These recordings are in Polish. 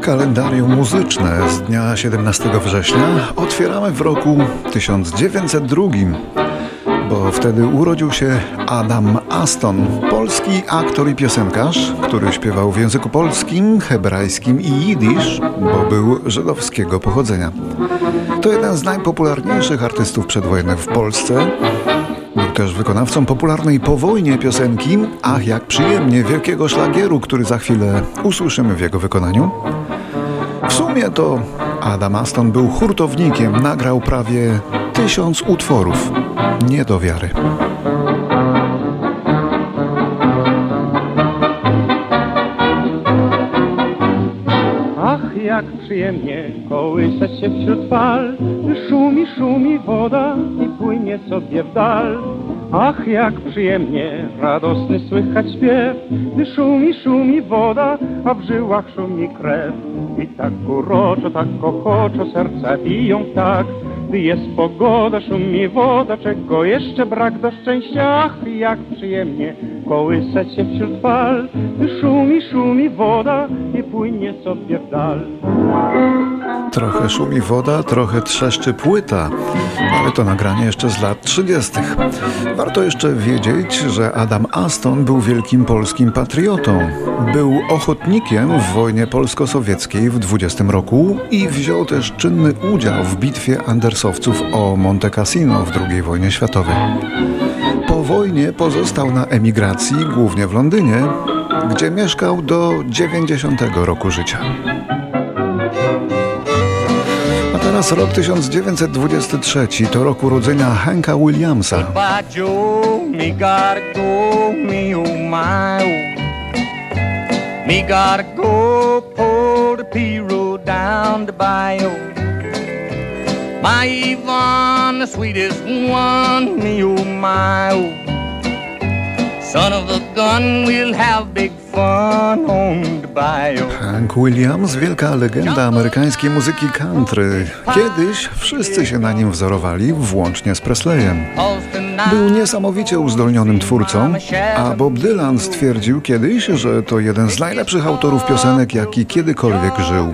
Kalendarium muzyczne z dnia 17 września otwieramy w roku 1902, bo wtedy urodził się Adam Aston, polski aktor i piosenkarz, który śpiewał w języku polskim, hebrajskim i jidysz, bo był żydowskiego pochodzenia. To jeden z najpopularniejszych artystów przedwojennych w Polsce. Był też wykonawcą popularnej po wojnie piosenki Ach jak przyjemnie wielkiego szlagieru, który za chwilę usłyszymy w jego wykonaniu. W sumie to Adam Aston był hurtownikiem, nagrał prawie tysiąc utworów. Nie do wiary. Ach, jak przyjemnie kołysać się wśród fal, szumi, szumi woda i płynie sobie w dal. Ach, jak przyjemnie, radosny słychać śpiew, gdy szumi, szumi woda, a w żyłach szumi krew. I tak uroczo, tak kochoczo serca biją tak, gdy jest pogoda, szumi woda, czego jeszcze brak do szczęścia. Ach, jak przyjemnie kołysać się wśród fal, szumi, szumi woda i płynie sobie w dal. Trochę szumi woda, trochę trzeszczy płyta, ale to nagranie jeszcze z lat 30. Warto jeszcze wiedzieć, że Adam Aston był wielkim polskim patriotą. Był ochotnikiem w wojnie polsko-sowieckiej w 20 roku i wziął też czynny udział w bitwie Andersowców o Monte Cassino w II wojnie światowej. Wojnie pozostał na emigracji, głównie w Londynie, gdzie mieszkał do 90 roku życia. A teraz rok 1923 to rok urodzenia Hanka Williamsa. My Yvonne, the sweetest one, me oh my oh. Son of a gun, we'll have big fun on the bayou. Hank Williams, wielka legenda amerykańskiej muzyki country. Kiedyś wszyscy się na nim wzorowali, włącznie z Presleyem. Był niesamowicie uzdolnionym twórcą, a Bob Dylan stwierdził kiedyś, że to jeden z najlepszych autorów piosenek, jaki kiedykolwiek żył.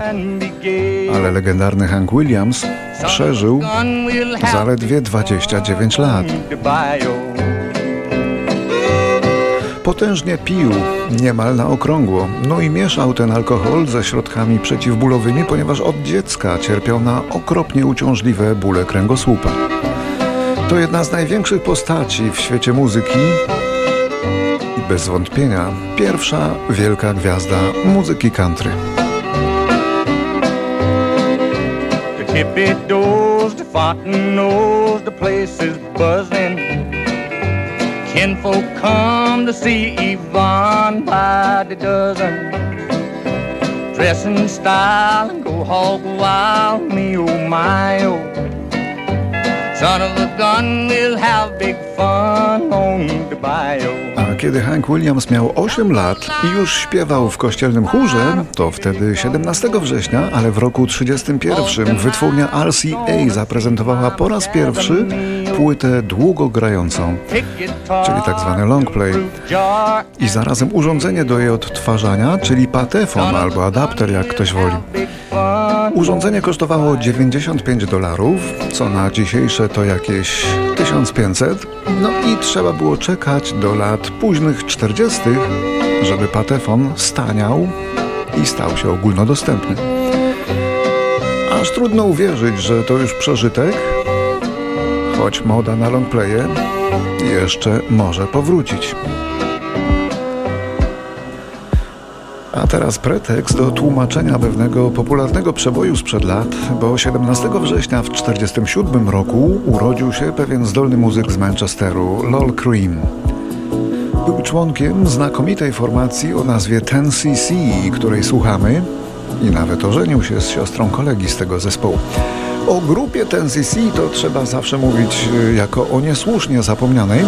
Ale legendarny Hank Williams przeżył zaledwie 29 lat. Potężnie pił, niemal na okrągło, no i mieszał ten alkohol ze środkami przeciwbólowymi, ponieważ od dziecka cierpiał na okropnie uciążliwe bóle kręgosłupa. To jedna z największych postaci w świecie muzyki i bez wątpienia pierwsza wielka gwiazda muzyki country. The. Kinfolk come to see Yvonne by the dozen. Dress in style and go hog wild, me oh my oh. Son of a gun, we'll have big fun on the bayou. Kiedy Hank Williams miał 8 lat i już śpiewał w kościelnym chórze, to wtedy 17 września, ale w roku 31 wytwórnia RCA zaprezentowała po raz pierwszy płytę długogrającą, czyli tak zwany long play i zarazem urządzenie do jej odtwarzania, czyli patefon albo adapter, jak ktoś woli. Urządzenie kosztowało 95 dolarów, co na dzisiejsze to jakieś 1500, no i trzeba było czekać do lat późnych 40., żeby patefon staniał i stał się ogólnodostępny. Aż trudno uwierzyć, że to już przeżytek, choć moda na longplaye jeszcze może powrócić. A teraz pretekst do tłumaczenia pewnego popularnego przeboju sprzed lat, bo 17 września w 1947 roku urodził się pewien zdolny muzyk z Manchesteru, Lol Cream. Był członkiem znakomitej formacji o nazwie Ten cc której słuchamy i nawet ożenił się z siostrą kolegi z tego zespołu. O grupie Ten cc to trzeba zawsze mówić y, jako o niesłusznie zapomnianej,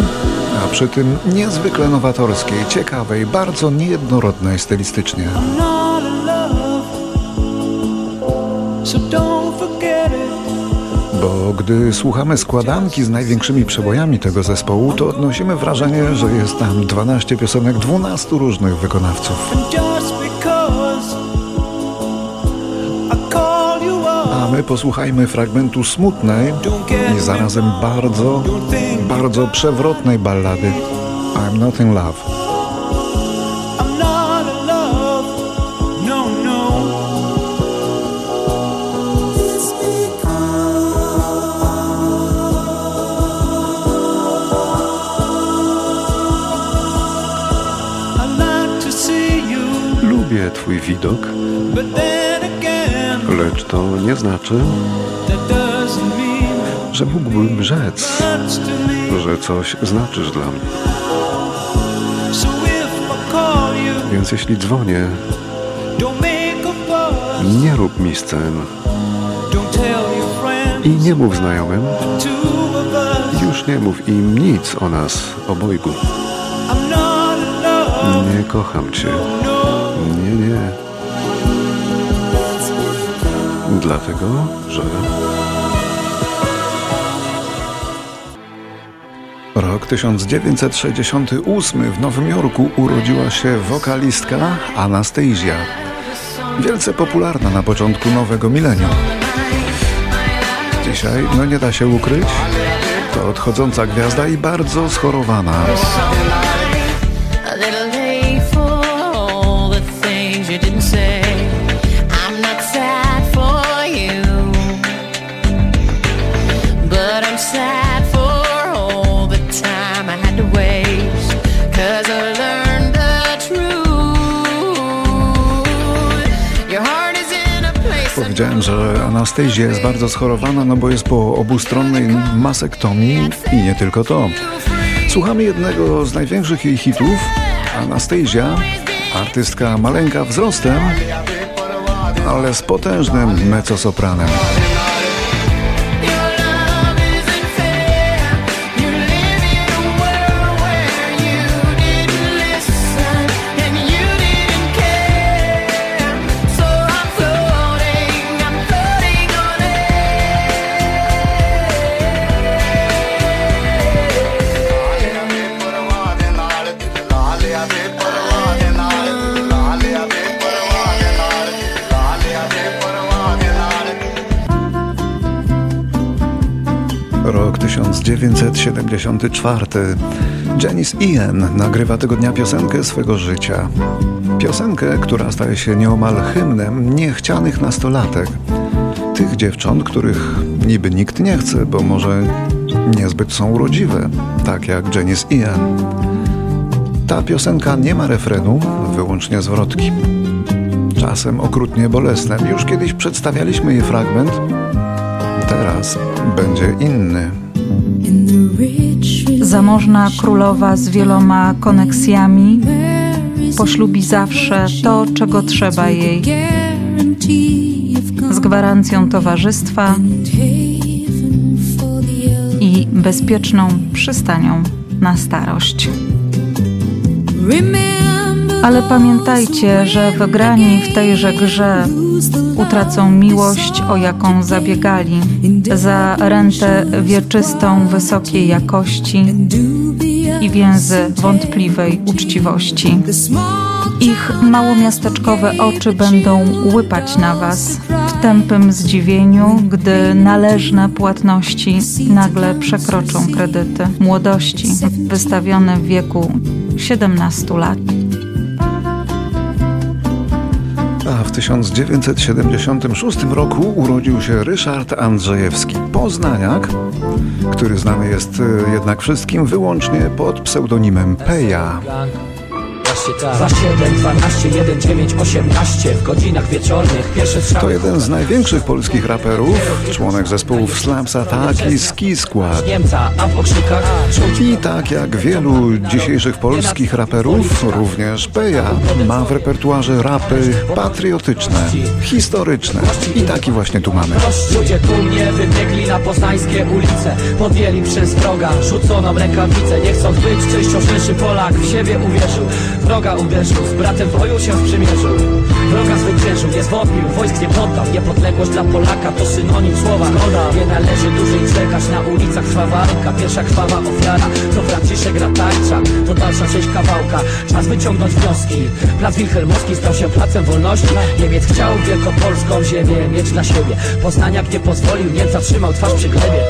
a przy tym niezwykle nowatorskiej, ciekawej, bardzo niejednorodnej stylistycznie. so don't forget it. Bo gdy słuchamy składanki z największymi przebojami tego zespołu, to odnosimy wrażenie, że jest tam 12 piosenek 12 różnych wykonawców. Because my posłuchajmy fragmentu smutnej i zarazem bardzo, bardzo przewrotnej ballady I'm Not in Love. Twój widok, lecz to nie znaczy, że mógłbym rzec, że coś znaczysz dla mnie. Więc jeśli dzwonię, nie rób mi scen i nie mów znajomym, już nie mów im nic o nas obojgu. Nie kocham cię, No. Nie, nie. Dlatego, że Rok 1968 w Nowym Jorku urodziła się wokalistka Anastasia. Wielce popularna na początku nowego milenium. Dzisiaj, no nie da się ukryć, to odchodząca gwiazda i bardzo schorowana. Powiedziałem, że Anastasia jest bardzo schorowana, no bo jest po obustronnej masektomii i nie tylko to. Słuchamy jednego z największych jej hitów. Anastasia, artystka maleńka wzrostem, ale z potężnym mezzosopranem. 1974. Janice Ian nagrywa tego dnia piosenkę swego życia. Piosenkę, która staje się nieomal hymnem niechcianych nastolatek. Tych dziewcząt, których niby nikt nie chce, bo może niezbyt są urodziwe, tak jak Janice Ian. Ta piosenka nie ma refrenu, wyłącznie zwrotki. Czasem okrutnie bolesne. Już kiedyś przedstawialiśmy jej fragment, teraz będzie inny. Zamożna królowa z wieloma koneksjami poślubi zawsze to, czego trzeba jej, z gwarancją towarzystwa i bezpieczną przystanią na starość. Ale pamiętajcie, że wygrani w tejże grze utracą miłość, o jaką zabiegali, za rentę wieczystą wysokiej jakości i więzy wątpliwej uczciwości. Ich małomiasteczkowe oczy będą łypać na was w tępym zdziwieniu, gdy należne płatności nagle przekroczą kredyty młodości wystawione w wieku 17 lat. W 1976 roku urodził się Ryszard Andrzejewski, poznaniak, który znany jest e, jednak wszystkim wyłącznie pod pseudonimem Peja. Za 7, 12, 1, 9, 18 w godzinach wieczornych pierwsze strzały To jeden z największych polskich raperów, członek zespołów Slams Attack i Ski Squad. I tak jak wielu dzisiejszych polskich raperów, również Peja ma w repertuarze rapy patriotyczne, historyczne. I taki właśnie tu mamy. Ludzie wybiegli na poznańskie ulice Podjęli przez wroga rzuconą rękawicę Nie chcąc być Polak w siebie uwierzył wroga uderzył Z bratem w boju się sprzymierzył Wroga zwyciężył, nie zwątpił, wojsk nie poddał. Niepodległość dla Polaka to synonim słowa. Nie należy dłużej czekać Na ulicach trwa walka, pierwsza krwawa ofiara To Franciszek Ratajczak, to dalsza część kawałka. Czas wyciągnąć wnioski. Plac Wilhelmowski stał się placem wolności. Niemiec chciał wielkopolską ziemię mieć dla siebie. Poznaniak nie pozwolił, nie zatrzymał twarz przy glebie.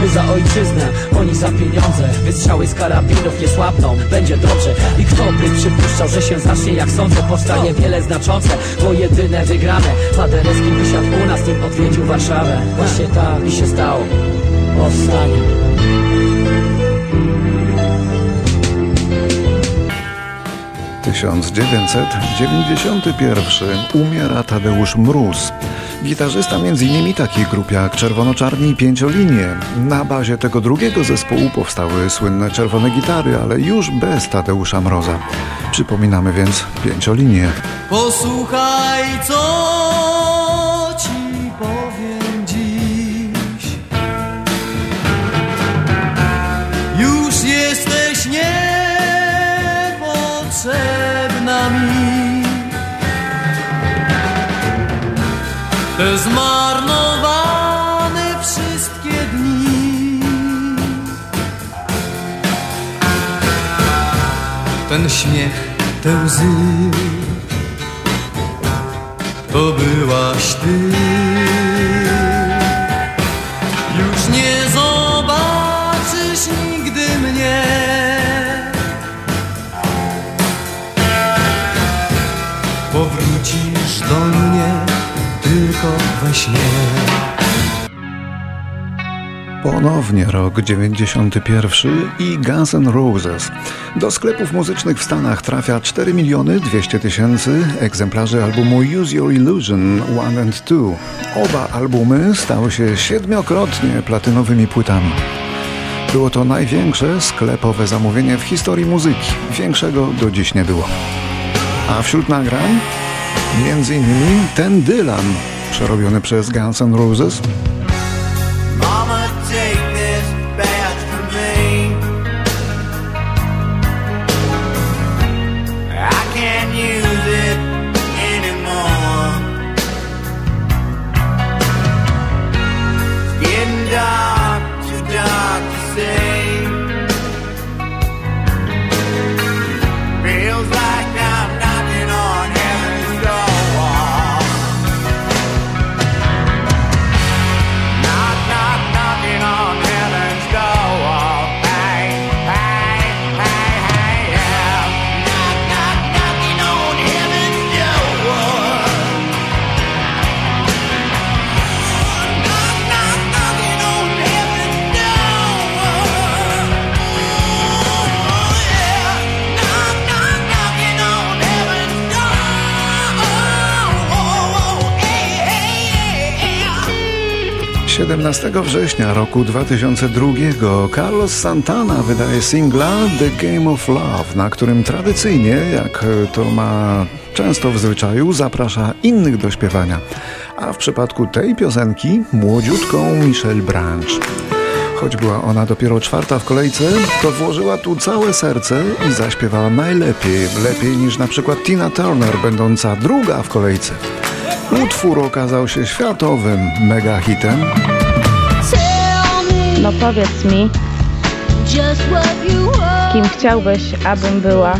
My za ojczyznę, oni za pieniądze. Wystrzały z karabinów nie słabną, będzie dobrze. I kto by przypuszczał, że się zacznie jak sądzę Powstanie wiele znaczące, bo jedyne wygrane. Paderewski wysiadł u nas, nim odwiedził Warszawę. Właśnie tak i się stało. Powstanie. Tysiąc dziewięćset dziewięćdziesiąty pierwszy umiera Tadeusz Mróz. Gitarzysta m.in. takich grup jak Czerwono-Czarni i Pięciolinie. Na bazie tego drugiego zespołu powstały słynne czerwone gitary, ale już bez Tadeusza Mroza. Przypominamy więc Pięciolinie. Posłuchaj, co zmarnowane wszystkie dni. Ten śmiech, te łzy to byłaś ty. Śnie. Ponownie rok 91 i Guns N' Roses. Do sklepów muzycznych w Stanach trafia 4 miliony 200 tysięcy egzemplarzy albumu Use Your Illusion 1 and 2. Oba albumy stały się siedmiokrotnie platynowymi płytami. Było to największe sklepowe zamówienie w historii muzyki. Większego do dziś nie było. A wśród nagrań między innymi ten Dylan, przerobiony przez Guns N' Roses, 17 września roku 2002 Carlos Santana wydaje singla The Game of Love, na którym tradycyjnie, jak to ma często w zwyczaju, zaprasza innych do śpiewania. A w przypadku tej piosenki młodziutką Michelle Branch. Choć była ona dopiero czwarta w kolejce, to włożyła tu całe serce i zaśpiewała najlepiej, lepiej niż na przykład Tina Turner, będąca druga w kolejce. Utwór okazał się światowym mega hitem. No powiedz mi, kim chciałbyś, abym była?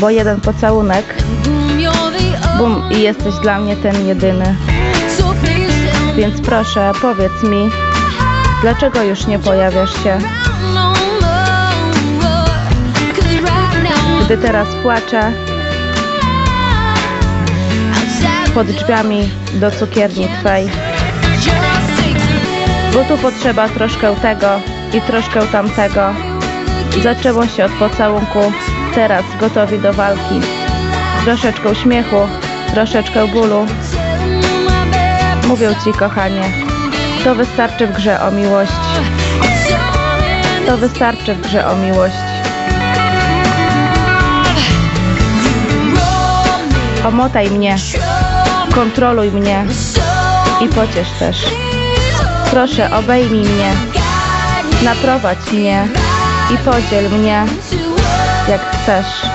Bo jeden pocałunek, bum i jesteś dla mnie ten jedyny. Więc proszę, powiedz mi, dlaczego już nie pojawiasz się? Gdy teraz płaczę pod drzwiami do cukierni Twej. Bo tu potrzeba troszkę tego i troszkę tamtego. Zaczęło się od pocałunku, teraz gotowi do walki. Troszeczkę uśmiechu, troszeczkę bólu. Mówię Ci, kochanie, to wystarczy w grze o miłość. To wystarczy w grze o miłość. Omotaj mnie, kontroluj mnie i pociesz też. Proszę, obejmij mnie, naprowadź mnie i podziel mnie jak chcesz.